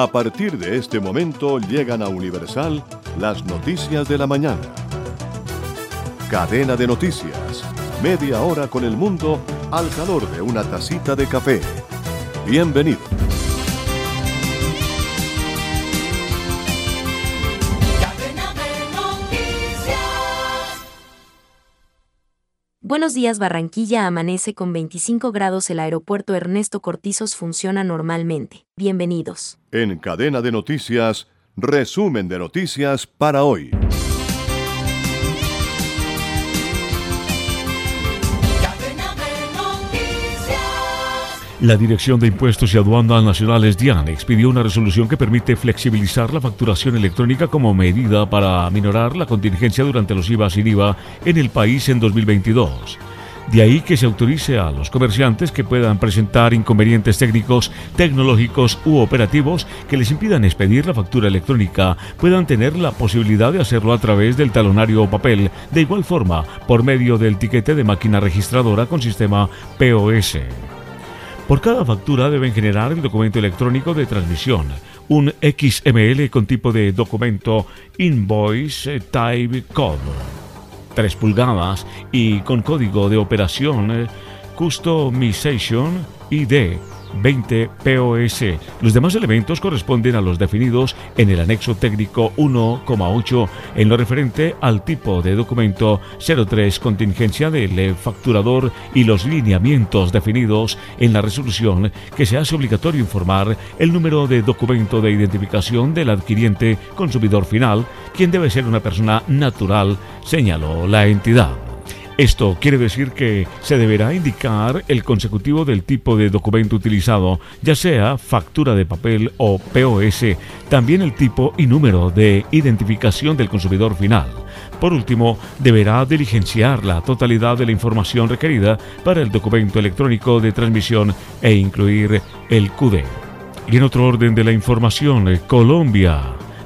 A partir de este momento llegan a Universal las noticias de la mañana. Cadena de noticias. Media hora con el mundo al calor de una tacita de café. Bienvenido. Buenos días Barranquilla amanece con 25 grados el aeropuerto Ernesto Cortizos funciona normalmente. Bienvenidos. En cadena de noticias, resumen de noticias para hoy. La Dirección de Impuestos y Aduanas Nacionales DIAN expidió una resolución que permite flexibilizar la facturación electrónica como medida para minorar la contingencia durante los IVA sin IVA en el país en 2022. De ahí que se autorice a los comerciantes que puedan presentar inconvenientes técnicos, tecnológicos u operativos que les impidan expedir la factura electrónica puedan tener la posibilidad de hacerlo a través del talonario o papel, de igual forma por medio del tiquete de máquina registradora con sistema POS. Por cada factura deben generar el documento electrónico de transmisión, un XML con tipo de documento Invoice Type Code, 3 pulgadas y con código de operación eh, Customization ID 20 POS. Los demás elementos corresponden a los definidos en el anexo técnico 1,8 en lo referente al tipo de documento 03 contingencia del facturador y los lineamientos definidos en la resolución que se hace obligatorio informar el número de documento de identificación del adquiriente consumidor final, quien debe ser una persona natural, señaló la entidad. Esto quiere decir que se deberá indicar el consecutivo del tipo de documento utilizado, ya sea factura de papel o POS, también el tipo y número de identificación del consumidor final. Por último, deberá diligenciar la totalidad de la información requerida para el documento electrónico de transmisión e incluir el CUDE. Y en otro orden de la información, Colombia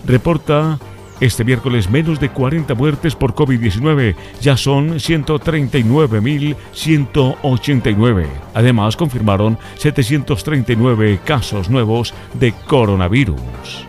reporta este miércoles menos de 40 muertes por COVID-19, ya son 139.189. Además, confirmaron 739 casos nuevos de coronavirus.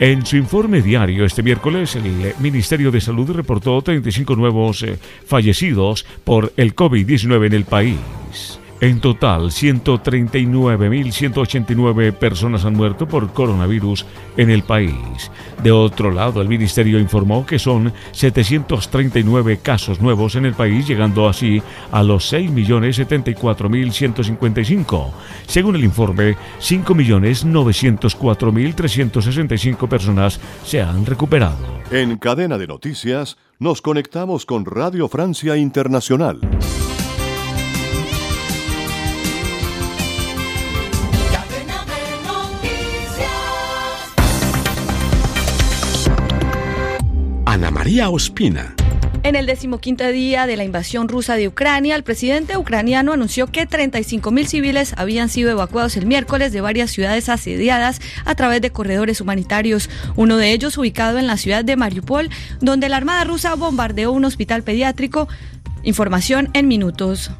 En su informe diario este miércoles, el Ministerio de Salud reportó 35 nuevos eh, fallecidos por el COVID-19 en el país. En total, 139.189 personas han muerto por coronavirus en el país. De otro lado, el ministerio informó que son 739 casos nuevos en el país, llegando así a los 6.074.155. Según el informe, 5.904.365 personas se han recuperado. En cadena de noticias, nos conectamos con Radio Francia Internacional. María Ospina. En el decimoquinto día de la invasión rusa de Ucrania, el presidente ucraniano anunció que 35.000 civiles habían sido evacuados el miércoles de varias ciudades asediadas a través de corredores humanitarios, uno de ellos ubicado en la ciudad de Mariupol, donde la Armada rusa bombardeó un hospital pediátrico. Información en minutos.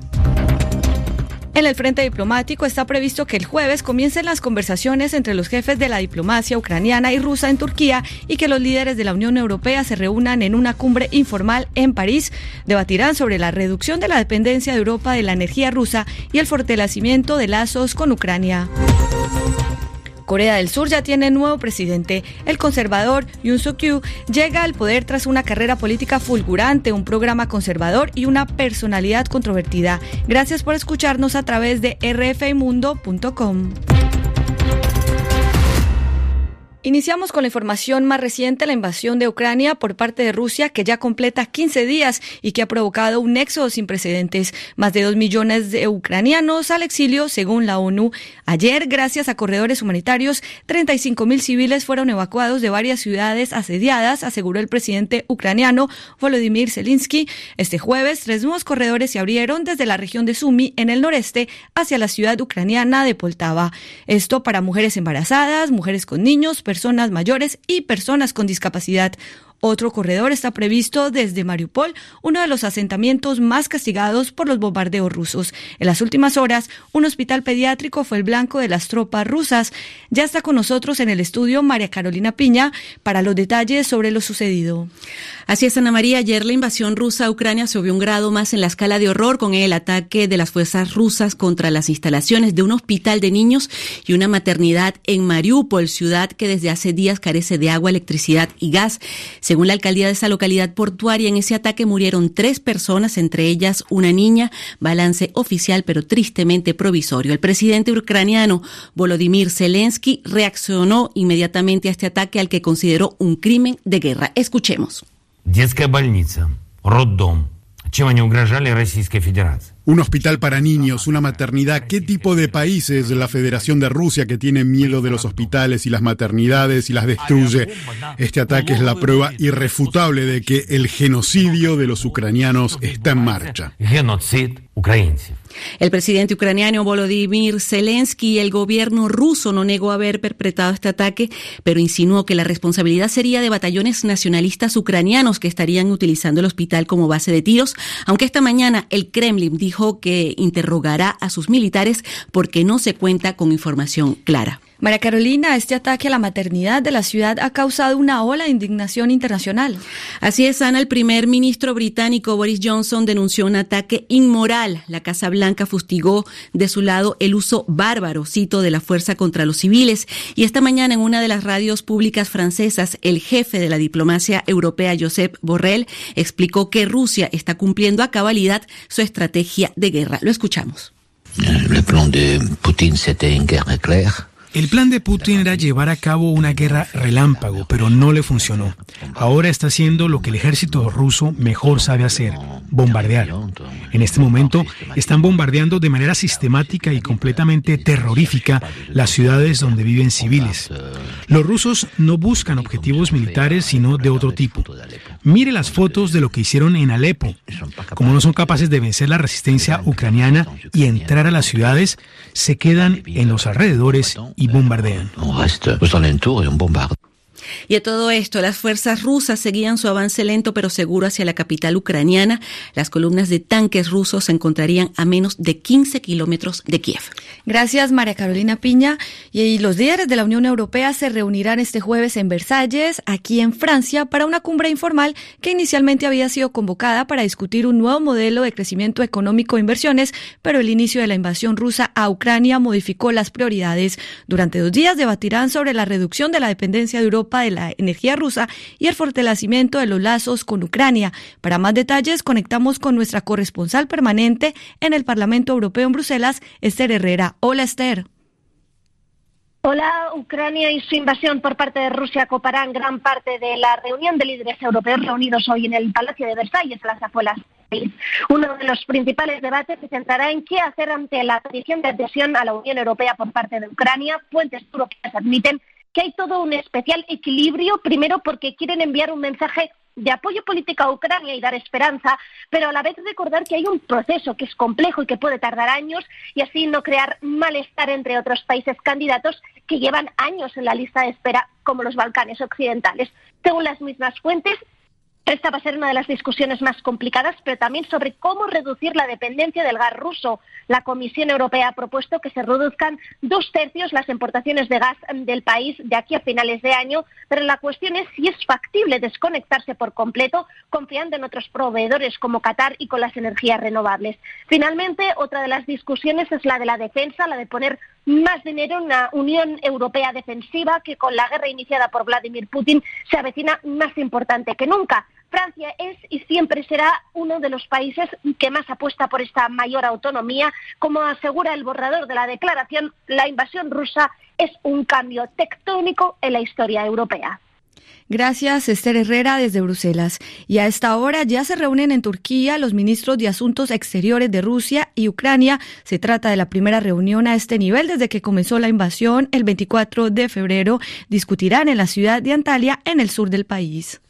En el frente diplomático está previsto que el jueves comiencen las conversaciones entre los jefes de la diplomacia ucraniana y rusa en Turquía y que los líderes de la Unión Europea se reúnan en una cumbre informal en París. Debatirán sobre la reducción de la dependencia de Europa de la energía rusa y el fortalecimiento de lazos con Ucrania. Corea del Sur ya tiene nuevo presidente. El conservador Yoon Suk-yeol llega al poder tras una carrera política fulgurante, un programa conservador y una personalidad controvertida. Gracias por escucharnos a través de rfimundo.com. Iniciamos con la información más reciente, la invasión de Ucrania por parte de Rusia, que ya completa 15 días y que ha provocado un éxodo sin precedentes. Más de dos millones de ucranianos al exilio, según la ONU. Ayer, gracias a corredores humanitarios, 35 mil civiles fueron evacuados de varias ciudades asediadas, aseguró el presidente ucraniano Volodymyr Zelensky. Este jueves, tres nuevos corredores se abrieron desde la región de Sumy, en el noreste, hacia la ciudad ucraniana de Poltava. Esto para mujeres embarazadas, mujeres con niños, personas mayores y personas con discapacidad. Otro corredor está previsto desde Mariupol, uno de los asentamientos más castigados por los bombardeos rusos. En las últimas horas, un hospital pediátrico fue el blanco de las tropas rusas. Ya está con nosotros en el estudio María Carolina Piña para los detalles sobre lo sucedido. Así es, Ana María. Ayer la invasión rusa a Ucrania subió un grado más en la escala de horror con el ataque de las fuerzas rusas contra las instalaciones de un hospital de niños y una maternidad en Mariupol, ciudad que desde hace días carece de agua, electricidad y gas. Según la alcaldía de esa localidad portuaria, en ese ataque murieron tres personas, entre ellas una niña, balance oficial pero tristemente provisorio. El presidente ucraniano Volodymyr Zelensky reaccionó inmediatamente a este ataque al que consideró un crimen de guerra. Escuchemos. Детская больница, роддом. Чем они угрожали Российской Федерации? Un hospital para niños, una maternidad, ¿qué tipo de país es la Federación de Rusia que tiene miedo de los hospitales y las maternidades y las destruye? Este ataque es la prueba irrefutable de que el genocidio de los ucranianos está en marcha. El presidente ucraniano Volodymyr Zelensky y el gobierno ruso no negó haber perpetrado este ataque, pero insinuó que la responsabilidad sería de batallones nacionalistas ucranianos que estarían utilizando el hospital como base de tiros, aunque esta mañana el Kremlin dijo que interrogará a sus militares porque no se cuenta con información clara. María Carolina, este ataque a la maternidad de la ciudad ha causado una ola de indignación internacional. Así es, Ana, el primer ministro británico Boris Johnson denunció un ataque inmoral. La Casa Blanca fustigó de su lado el uso bárbaro, cito, de la fuerza contra los civiles. Y esta mañana en una de las radios públicas francesas, el jefe de la diplomacia europea, Josep Borrell, explicó que Rusia está cumpliendo a cabalidad su estrategia de guerra. Lo escuchamos. El plan de Putin c'était une guerre claire. El plan de Putin era llevar a cabo una guerra relámpago, pero no le funcionó. Ahora está haciendo lo que el ejército ruso mejor sabe hacer, bombardear. En este momento están bombardeando de manera sistemática y completamente terrorífica las ciudades donde viven civiles. Los rusos no buscan objetivos militares, sino de otro tipo. Mire las fotos de lo que hicieron en Alepo. Como no son capaces de vencer la resistencia ucraniana y entrar a las ciudades, se quedan en los alrededores bombardean. On reste aux alentours et on bombarde. Y a todo esto, las fuerzas rusas seguían su avance lento pero seguro hacia la capital ucraniana. Las columnas de tanques rusos se encontrarían a menos de 15 kilómetros de Kiev. Gracias, María Carolina Piña. Y los líderes de la Unión Europea se reunirán este jueves en Versalles, aquí en Francia, para una cumbre informal que inicialmente había sido convocada para discutir un nuevo modelo de crecimiento económico e inversiones, pero el inicio de la invasión rusa a Ucrania modificó las prioridades. Durante dos días debatirán sobre la reducción de la dependencia de Europa de la energía rusa y el fortalecimiento de los lazos con Ucrania. Para más detalles, conectamos con nuestra corresponsal permanente en el Parlamento Europeo en Bruselas, Esther Herrera. Hola, Esther. Hola, Ucrania y su invasión por parte de Rusia coparán gran parte de la reunión de líderes europeos reunidos hoy en el Palacio de Versalles, en las afueras. Uno de los principales debates se centrará en qué hacer ante la petición de adhesión a la Unión Europea por parte de Ucrania. Fuentes europeas admiten que hay todo un especial equilibrio, primero porque quieren enviar un mensaje de apoyo político a Ucrania y dar esperanza, pero a la vez recordar que hay un proceso que es complejo y que puede tardar años y así no crear malestar entre otros países candidatos que llevan años en la lista de espera, como los Balcanes occidentales. Según las mismas fuentes, esta va a ser una de las discusiones más complicadas, pero también sobre cómo reducir la dependencia del gas ruso. La Comisión Europea ha propuesto que se reduzcan dos tercios las importaciones de gas del país de aquí a finales de año, pero la cuestión es si es factible desconectarse por completo, confiando en otros proveedores como Qatar y con las energías renovables. Finalmente, otra de las discusiones es la de la defensa, la de poner más dinero en una Unión Europea defensiva que con la guerra iniciada por Vladimir Putin se avecina más importante que nunca. Francia es y siempre será uno de los países que más apuesta por esta mayor autonomía. Como asegura el borrador de la declaración, la invasión rusa es un cambio tectónico en la historia europea. Gracias, Esther Herrera, desde Bruselas. Y a esta hora ya se reúnen en Turquía los ministros de Asuntos Exteriores de Rusia y Ucrania. Se trata de la primera reunión a este nivel desde que comenzó la invasión el 24 de febrero. Discutirán en la ciudad de Antalya, en el sur del país.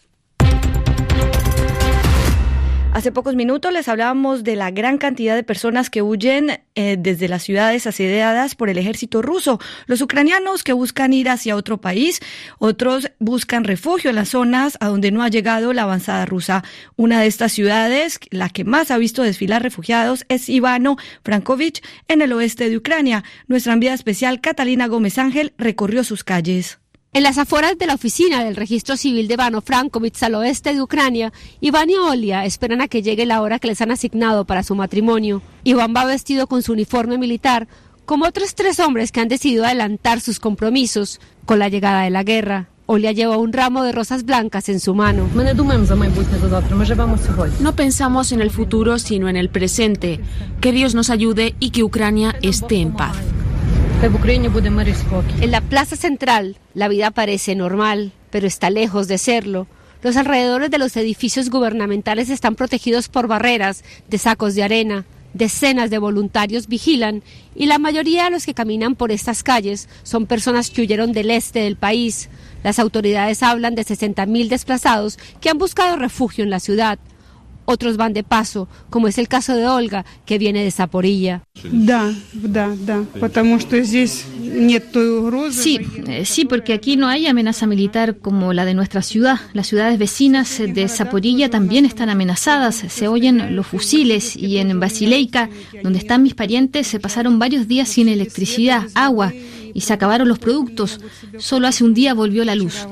Hace pocos minutos les hablábamos de la gran cantidad de personas que huyen eh, desde las ciudades asediadas por el ejército ruso. Los ucranianos que buscan ir hacia otro país, otros buscan refugio en las zonas a donde no ha llegado la avanzada rusa. Una de estas ciudades, la que más ha visto desfilar refugiados, es Ivano Frankovich, en el oeste de Ucrania. Nuestra enviada especial Catalina Gómez Ángel recorrió sus calles. En las afueras de la oficina del registro civil de Ivano Frankovich al oeste de Ucrania, Iván y Olia esperan a que llegue la hora que les han asignado para su matrimonio. Iván va vestido con su uniforme militar, como otros tres hombres que han decidido adelantar sus compromisos con la llegada de la guerra. Olia lleva un ramo de rosas blancas en su mano. No pensamos en el futuro, sino en el presente. Que Dios nos ayude y que Ucrania esté en paz. En la plaza central, la vida parece normal, pero está lejos de serlo. Los alrededores de los edificios gubernamentales están protegidos por barreras de sacos de arena. Decenas de voluntarios vigilan y la mayoría de los que caminan por estas calles son personas que huyeron del este del país. Las autoridades hablan de 60.000 desplazados que han buscado refugio en la ciudad otros van de paso, como es el caso de Olga, que viene de Zaporilla. Sí, eh, sí, porque aquí no hay amenaza militar como la de nuestra ciudad. Las ciudades vecinas de Zaporilla también están amenazadas. Se oyen los fusiles y en Basileika, donde están mis parientes, se pasaron varios días sin electricidad, agua y se acabaron los productos. Solo hace un día volvió la luz.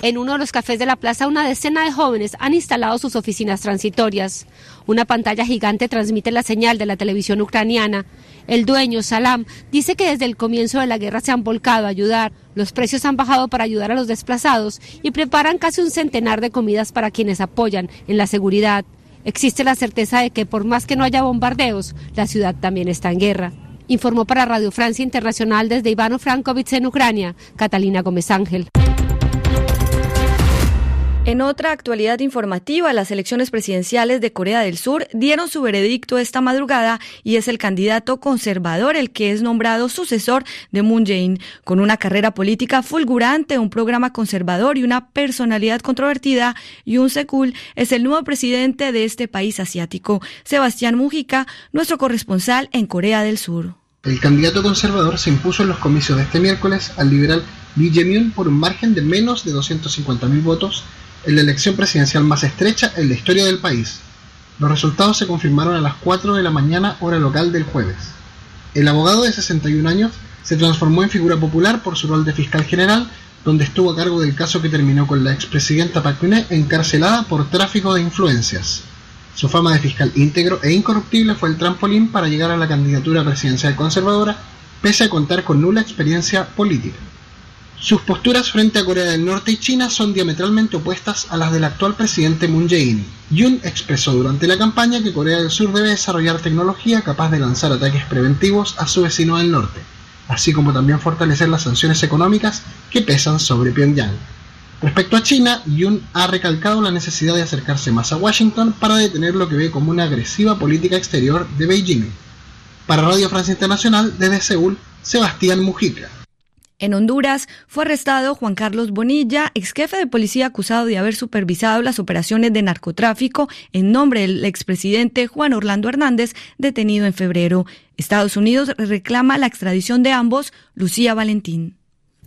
En uno de los cafés de la plaza, una decena de jóvenes han instalado sus oficinas transitorias. Una pantalla gigante transmite la señal de la televisión ucraniana. El dueño, Salam, dice que desde el comienzo de la guerra se han volcado a ayudar. Los precios han bajado para ayudar a los desplazados y preparan casi un centenar de comidas para quienes apoyan en la seguridad. Existe la certeza de que por más que no haya bombardeos, la ciudad también está en guerra informó para Radio Francia Internacional desde Ivano Frankovich en Ucrania, Catalina Gómez Ángel. En otra actualidad informativa, las elecciones presidenciales de Corea del Sur dieron su veredicto esta madrugada y es el candidato conservador el que es nombrado sucesor de Moon Jae-in, con una carrera política fulgurante, un programa conservador y una personalidad controvertida. Yoon Sekul es el nuevo presidente de este país asiático. Sebastián Mujica, nuestro corresponsal en Corea del Sur. El candidato conservador se impuso en los comicios de este miércoles al liberal Lee por un margen de menos de 250.000 votos en la elección presidencial más estrecha en la historia del país. Los resultados se confirmaron a las 4 de la mañana hora local del jueves. El abogado de 61 años se transformó en figura popular por su rol de fiscal general, donde estuvo a cargo del caso que terminó con la expresidenta Park Geun-hye encarcelada por tráfico de influencias. Su fama de fiscal íntegro e incorruptible fue el trampolín para llegar a la candidatura presidencial conservadora, pese a contar con nula experiencia política. Sus posturas frente a Corea del Norte y China son diametralmente opuestas a las del actual presidente Moon Jae-in. Yoon expresó durante la campaña que Corea del Sur debe desarrollar tecnología capaz de lanzar ataques preventivos a su vecino del norte, así como también fortalecer las sanciones económicas que pesan sobre Pyongyang. Respecto a China, Yoon ha recalcado la necesidad de acercarse más a Washington para detener lo que ve como una agresiva política exterior de Beijing. Para Radio Francia Internacional, desde Seúl, Sebastián Mujica. En Honduras fue arrestado Juan Carlos Bonilla, ex jefe de policía acusado de haber supervisado las operaciones de narcotráfico en nombre del expresidente Juan Orlando Hernández, detenido en febrero. Estados Unidos reclama la extradición de ambos, Lucía Valentín.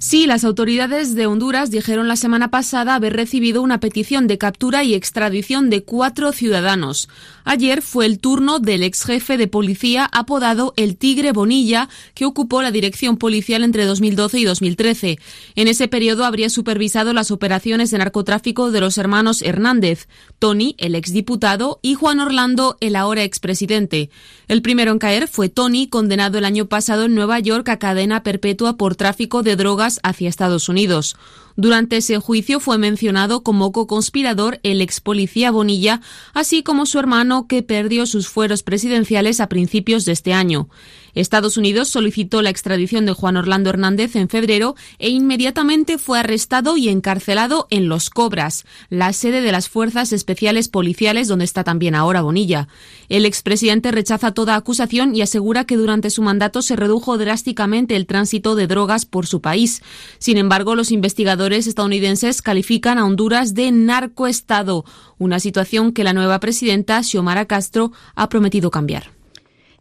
Sí, las autoridades de Honduras dijeron la semana pasada haber recibido una petición de captura y extradición de cuatro ciudadanos. Ayer fue el turno del ex jefe de policía apodado El Tigre Bonilla, que ocupó la dirección policial entre 2012 y 2013. En ese periodo habría supervisado las operaciones de narcotráfico de los hermanos Hernández, Tony, el exdiputado, y Juan Orlando, el ahora expresidente. El primero en caer fue Tony, condenado el año pasado en Nueva York a cadena perpetua por tráfico de drogas hacia Estados Unidos. Durante ese juicio fue mencionado como co-conspirador el ex policía Bonilla, así como su hermano que perdió sus fueros presidenciales a principios de este año. Estados Unidos solicitó la extradición de Juan Orlando Hernández en febrero e inmediatamente fue arrestado y encarcelado en Los Cobras, la sede de las Fuerzas Especiales Policiales donde está también ahora Bonilla. El expresidente rechaza toda acusación y asegura que durante su mandato se redujo drásticamente el tránsito de drogas por su país. Sin embargo, los investigadores estadounidenses califican a Honduras de narcoestado, una situación que la nueva presidenta Xiomara Castro ha prometido cambiar.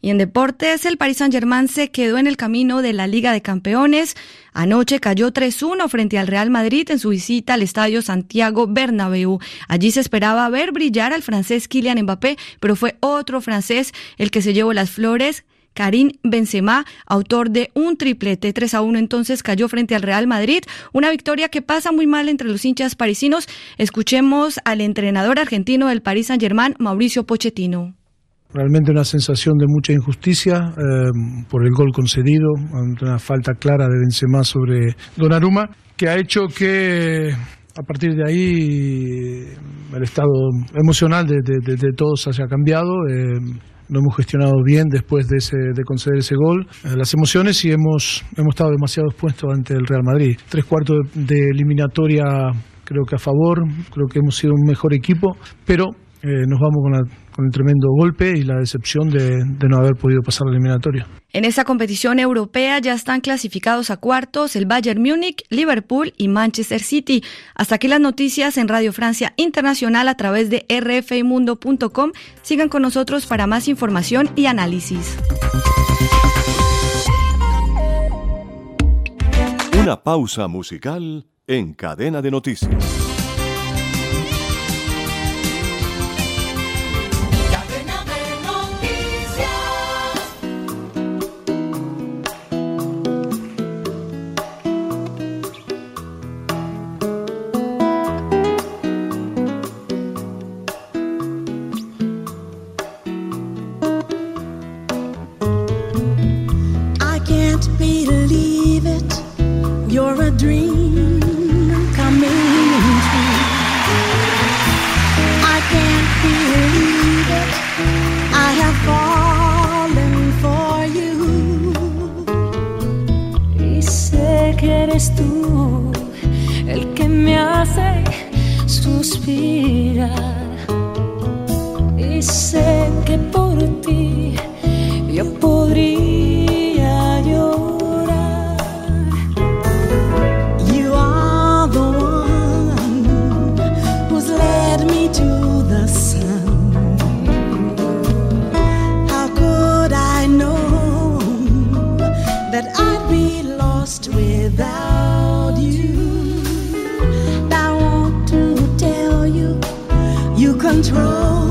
Y en deportes, el Paris Saint-Germain se quedó en el camino de la Liga de Campeones. Anoche cayó 3-1 frente al Real Madrid en su visita al estadio Santiago Bernabéu. Allí se esperaba ver brillar al francés Kylian Mbappé, pero fue otro francés el que se llevó las flores. Karim Benzema, autor de un triplete 3 a 1, entonces cayó frente al Real Madrid. Una victoria que pasa muy mal entre los hinchas parisinos. Escuchemos al entrenador argentino del Paris Saint-Germain, Mauricio Pochettino. Realmente una sensación de mucha injusticia eh, por el gol concedido, una falta clara de Benzema sobre Donnarumma, que ha hecho que a partir de ahí el estado emocional de, todos haya cambiado. Eh, no hemos gestionado bien después de, ese, de conceder ese gol eh, las emociones y hemos, hemos estado demasiado expuestos ante el Real Madrid. Tres cuartos de eliminatoria creo que a favor, creo que hemos sido un mejor equipo, pero eh, nos vamos con, el tremendo golpe y la decepción de, no haber podido pasar la eliminatoria. En esa competición europea ya están clasificados a cuartos el Bayern Múnich, Liverpool y Manchester City. Hasta aquí las noticias en Radio Francia Internacional a través de rfimundo.com. Sigan con nosotros para más información y análisis. Una pausa musical en cadena de noticias. eres tú el que me hace suspirar. Y sé que por ti yo podría control.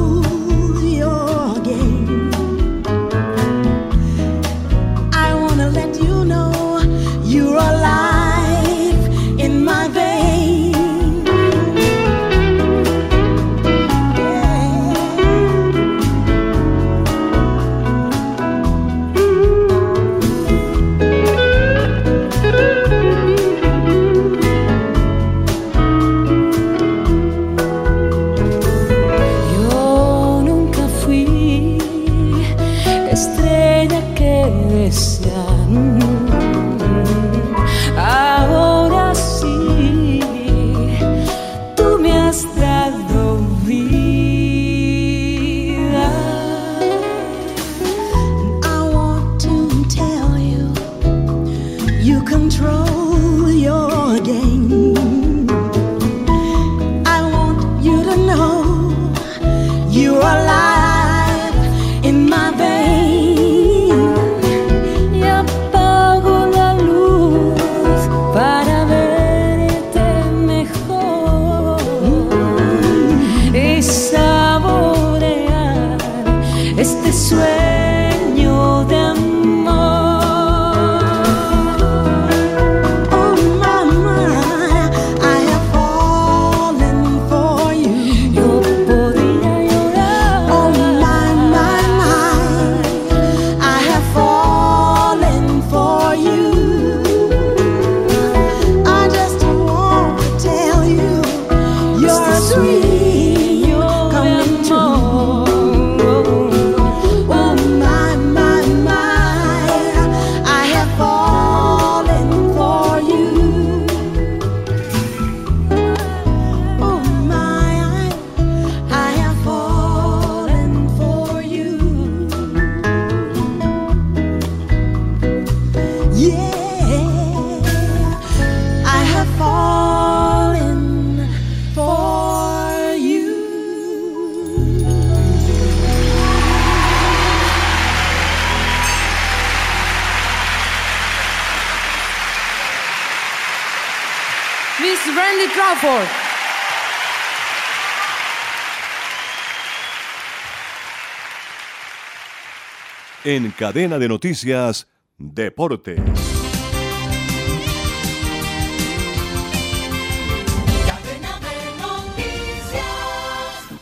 En cadena de noticias, Deportes.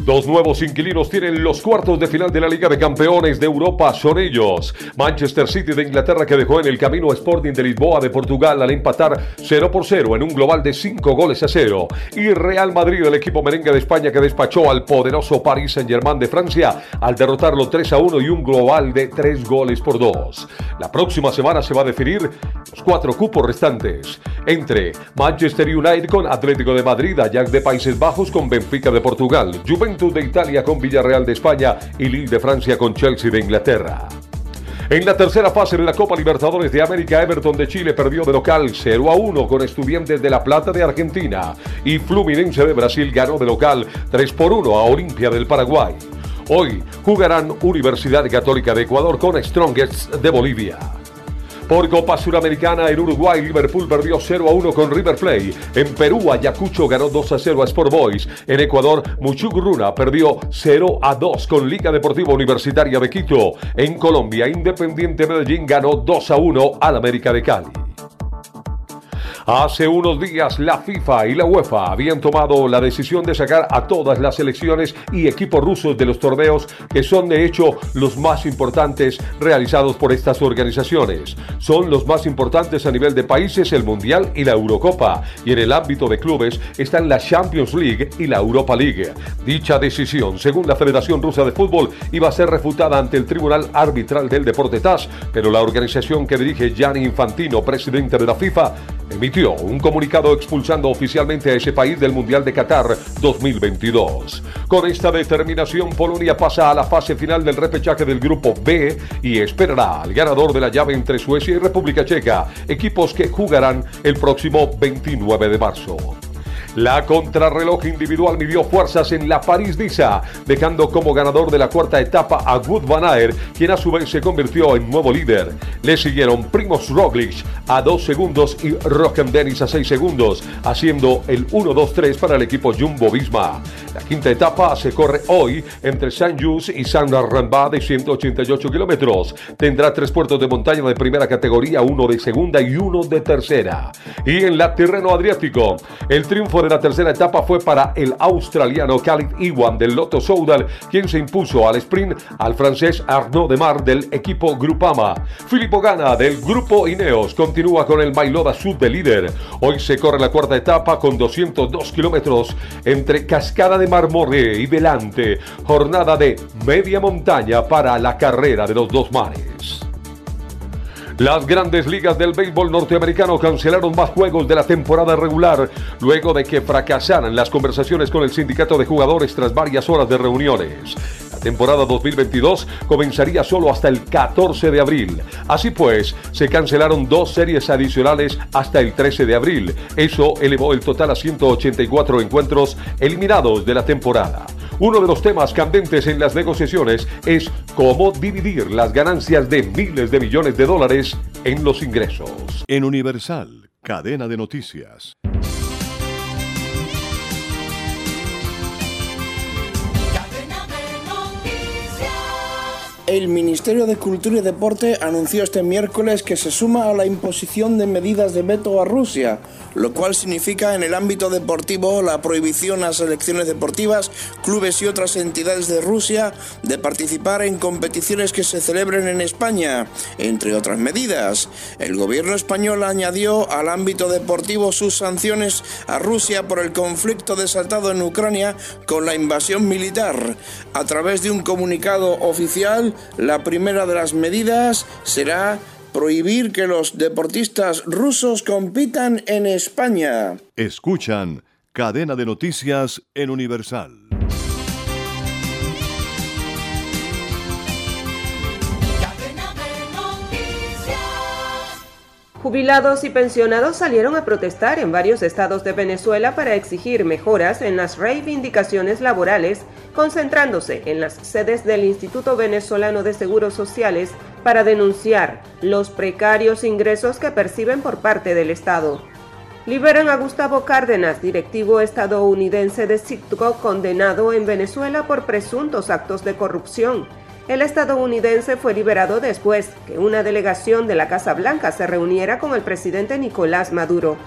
Dos nuevos inquilinos tienen los cuartos de final de la Liga de Campeones de Europa. Son ellos. Manchester City de Inglaterra que dejó en el camino Sporting de Lisboa de Portugal al empatar 0 por 0 en un global de 5 goles a 0. Y Real Madrid, el equipo merengue de España que despachó al poderoso Paris Saint-Germain de Francia al derrotarlo 3 a 1 y un global de 3 goles por 2. La próxima semana se va a definir los cuatro cupos restantes entre Manchester United con Atlético de Madrid, Ajax de Países Bajos con Benfica de Portugal, Juventus de Italia con Villarreal de España y Lille de Francia con Chelsea de Inglaterra. En la tercera fase de la Copa Libertadores de América, Everton de Chile perdió de local 0 a 1 con Estudiantes de La Plata de Argentina y Fluminense de Brasil ganó de local 3 por 1 a Olimpia del Paraguay. Hoy jugarán Universidad Católica de Ecuador con Strongest de Bolivia. Por Copa Suramericana en Uruguay, Liverpool perdió 0 a 1 con River Plate. En Perú, Ayacucho ganó 2 a 0 a Sport Boys. En Ecuador, Muchugruna perdió 0 a 2 con Liga Deportiva Universitaria de Quito. En Colombia, Independiente Medellín ganó 2 a 1 al América de Cali. Hace unos días la FIFA y la UEFA habían tomado la decisión de sacar a todas las selecciones y equipos rusos de los torneos que son de hecho los más importantes realizados por estas organizaciones. Son los más importantes a nivel de países, el Mundial y la Eurocopa. Y en el ámbito de clubes están la Champions League y la Europa League. Dicha decisión, según la Federación Rusa de Fútbol, iba a ser refutada ante el Tribunal Arbitral del Deporte TAS, pero la organización que dirige Gianni Infantino, presidente de la FIFA, emitió un comunicado expulsando oficialmente a ese país del Mundial de Qatar 2022. Con esta determinación, Polonia pasa a la fase final del repechaje del Grupo B y esperará al ganador de la llave entre Suecia y República Checa, equipos que jugarán el próximo 29 de marzo. La contrarreloj individual midió fuerzas en la París-Niza, dejando como ganador de la cuarta etapa a Wood Van Aert, quien a su vez se convirtió en nuevo líder. Le siguieron Primoz Roglic a 2 segundos y Rocken Dennis a 6 segundos, haciendo el 1-2-3 para el equipo Jumbo-Visma. La quinta etapa se corre hoy entre Saint-Just y Saint-Rambá de 188 kilómetros. Tendrá tres puertos de montaña de primera categoría, uno de segunda y uno de tercera. Y en la terreno adriático, el triunfo de la tercera etapa fue para el australiano Khalid Iwan del Lotto Soudal, quien se impuso al sprint al francés Arnaud Demar del equipo Grupama. Filippo Gana del grupo Ineos continúa con el Mailoda Sud de líder. Hoy se corre la cuarta etapa con 202 kilómetros entre Cascada de Marmoré y Velante. Jornada de media montaña para la carrera de los dos mares. Las grandes ligas del béisbol norteamericano cancelaron más juegos de la temporada regular luego de que fracasaran las conversaciones con el sindicato de jugadores tras varias horas de reuniones. La temporada 2022 comenzaría solo hasta el 14 de abril. Así pues, se cancelaron dos series adicionales hasta el 13 de abril. Eso elevó el total a 184 encuentros eliminados de la temporada. Uno de los temas candentes en las negociaciones es cómo dividir las ganancias de miles de millones de dólares en los ingresos. En Universal, cadena de noticias. El Ministerio de Cultura y Deporte anunció este miércoles que se suma a la imposición de medidas de veto a Rusia, lo cual significa en el ámbito deportivo la prohibición a selecciones deportivas, clubes y otras entidades de Rusia de participar en competiciones que se celebren en España, entre otras medidas. El gobierno español añadió al ámbito deportivo sus sanciones a Rusia por el conflicto desatado en Ucrania con la invasión militar. A través de un comunicado oficial, la primera de las medidas será prohibir que los deportistas rusos compitan en España. Escuchan Cadena de Noticias en Universal. Jubilados y pensionados salieron a protestar en varios estados de Venezuela para exigir mejoras en las reivindicaciones laborales, concentrándose en las sedes del Instituto Venezolano de Seguros Sociales para denunciar los precarios ingresos que perciben por parte del Estado. Liberan a Gustavo Cárdenas, directivo estadounidense de Citgo, condenado en Venezuela por presuntos actos de corrupción. El estadounidense fue liberado después que una delegación de la Casa Blanca se reuniera con el presidente Nicolás Maduro.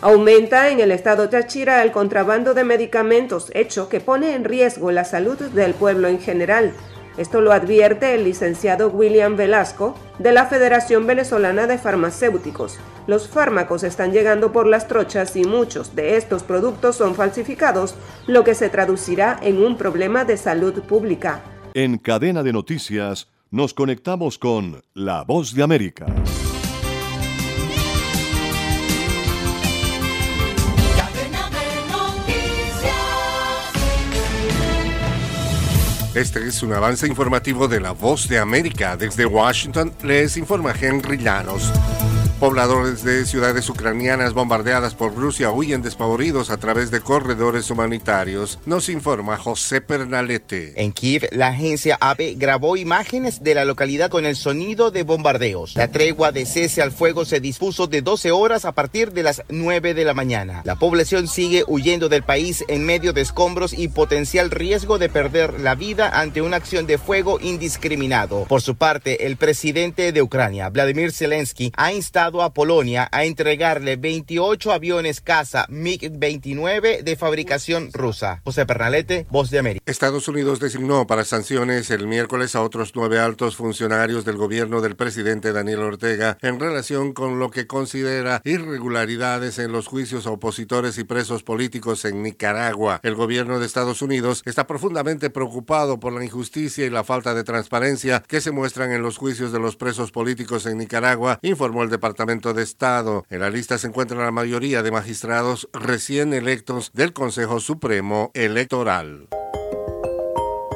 Aumenta en el estado Táchira el contrabando de medicamentos, hecho que pone en riesgo la salud del pueblo en general. Esto lo advierte el licenciado William Velasco de la Federación Venezolana de Farmacéuticos. Los fármacos están llegando por las trochas y muchos de estos productos son falsificados, lo que se traducirá en un problema de salud pública. En cadena de noticias nos conectamos con La Voz de América. Este es un avance informativo de La Voz de América. Desde Washington les informa Henry Llanos. Pobladores de ciudades ucranianas bombardeadas por Rusia huyen despavoridos a través de corredores humanitarios, nos informa José Pernalete. En Kiev, la agencia AP grabó imágenes de la localidad con el sonido de bombardeos. La tregua de cese al fuego se dispuso de 12 horas a partir de las 9 de la mañana. La población sigue huyendo del país en medio de escombros y potencial riesgo de perder la vida ante una acción de fuego indiscriminado. Por su parte, el presidente de Ucrania, Vladimir Zelensky, ha instado a Polonia a entregarle 28 aviones caza MiG-29 de fabricación rusa. José Pernalete, Voz de América. Estados Unidos designó para sanciones el miércoles a otros nueve altos funcionarios del gobierno del presidente Daniel Ortega en relación con lo que considera irregularidades en los juicios a opositores y presos políticos en Nicaragua. El gobierno de Estados Unidos está profundamente preocupado por la injusticia y la falta de transparencia que se muestran en los juicios de los presos políticos en Nicaragua, informó el Departamento de Estado. En la lista se encuentra la mayoría de magistrados recién electos del Consejo Supremo Electoral.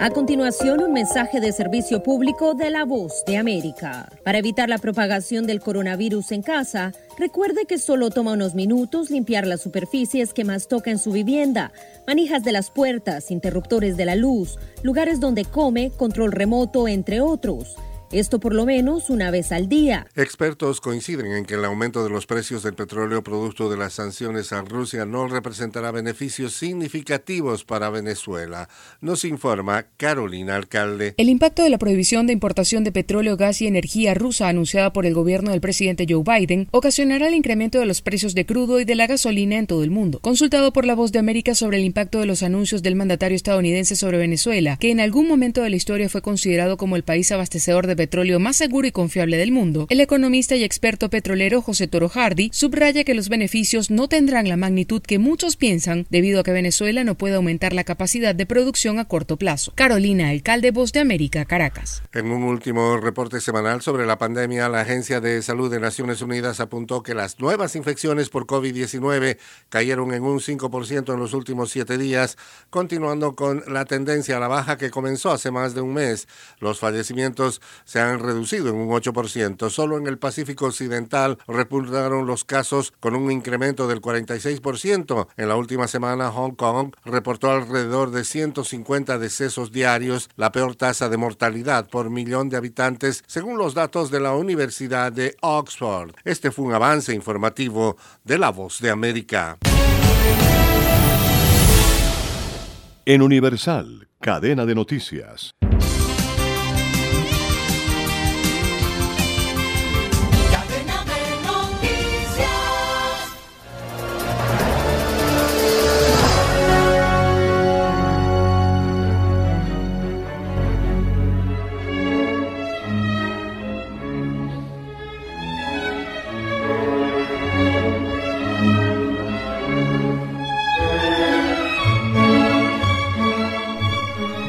A continuación, un mensaje de servicio público de la voz de América. Para evitar la propagación del coronavirus en casa, recuerde que solo toma unos minutos limpiar las superficies que más toca en su vivienda, manijas de las puertas, interruptores de la luz, lugares donde come, control remoto, entre otros. Esto por lo menos una vez al día. Expertos coinciden en que el aumento de los precios del petróleo producto de las sanciones a Rusia no representará beneficios significativos para Venezuela. Nos informa Carolina Alcalde. El impacto de la prohibición de importación de petróleo, gas y energía rusa anunciada por el gobierno del presidente Joe Biden ocasionará el incremento de los precios de crudo y de la gasolina en todo el mundo. Consultado por La Voz de América sobre el impacto de los anuncios del mandatario estadounidense sobre Venezuela, que en algún momento de la historia fue considerado como el país abastecedor de petróleo más seguro y confiable del mundo, el economista y experto petrolero José Toro Hardy subraya que los beneficios no tendrán la magnitud que muchos piensan debido a que Venezuela no puede aumentar la capacidad de producción a corto plazo. Carolina, alcalde Voz de América, Caracas. En un último reporte semanal sobre la pandemia, la Agencia de Salud de Naciones Unidas apuntó que las nuevas infecciones por COVID-19 cayeron en un 5% en los últimos siete días, continuando con la tendencia a la baja que comenzó hace más de un mes. Los fallecimientos se han reducido en un 8%. Solo en el Pacífico Occidental repuntaron los casos con un incremento del 46%. En la última semana, Hong Kong reportó alrededor de 150 decesos diarios, la peor tasa de mortalidad por millón de habitantes, según los datos de la Universidad de Oxford. Este fue un avance informativo de La Voz de América. En Universal, cadena de noticias.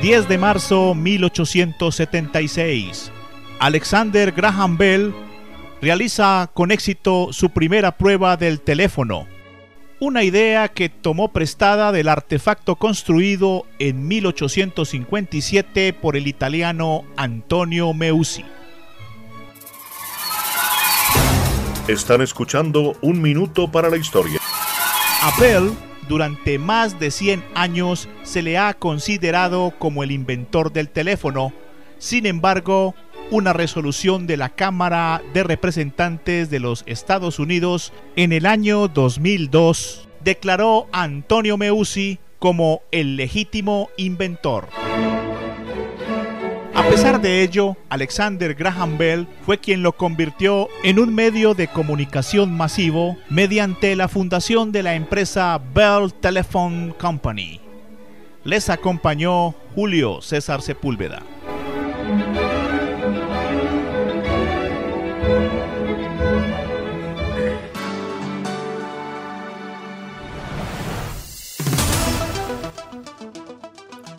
10 de marzo 1876. Alexander Graham Bell realiza con éxito su primera prueba del teléfono, una idea que tomó prestada del artefacto construido en 1857 por el italiano Antonio Meucci. Están escuchando Un Minuto para la Historia. A Bell durante más de 100 años se le ha considerado como el inventor del teléfono. Sin embargo, una resolución de la Cámara de Representantes de los Estados Unidos en el año 2002 declaró a Antonio Meucci como el legítimo inventor. A pesar de ello, Alexander Graham Bell fue quien lo convirtió en un medio de comunicación masivo mediante la fundación de la empresa Bell Telephone Company. Les acompañó Julio César Sepúlveda.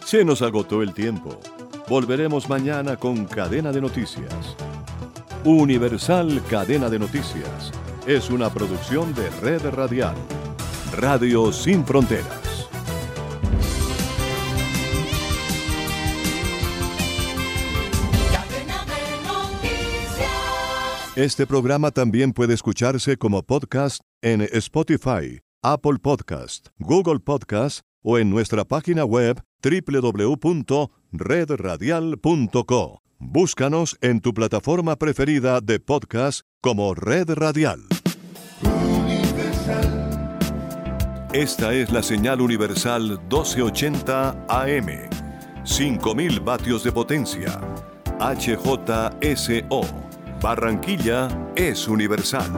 Se nos agotó el tiempo. Volveremos mañana con Cadena de Noticias. Universal Cadena de Noticias es una producción de Red Radial. Radio Sin Fronteras. Este programa también puede escucharse como podcast en Spotify, Apple Podcast, Google Podcast o en nuestra página web www.redradial.co. Búscanos en tu plataforma preferida de podcast como Red Radial. Esta es la señal universal 1280 AM. 5000 vatios de potencia. HJSO. Barranquilla es universal.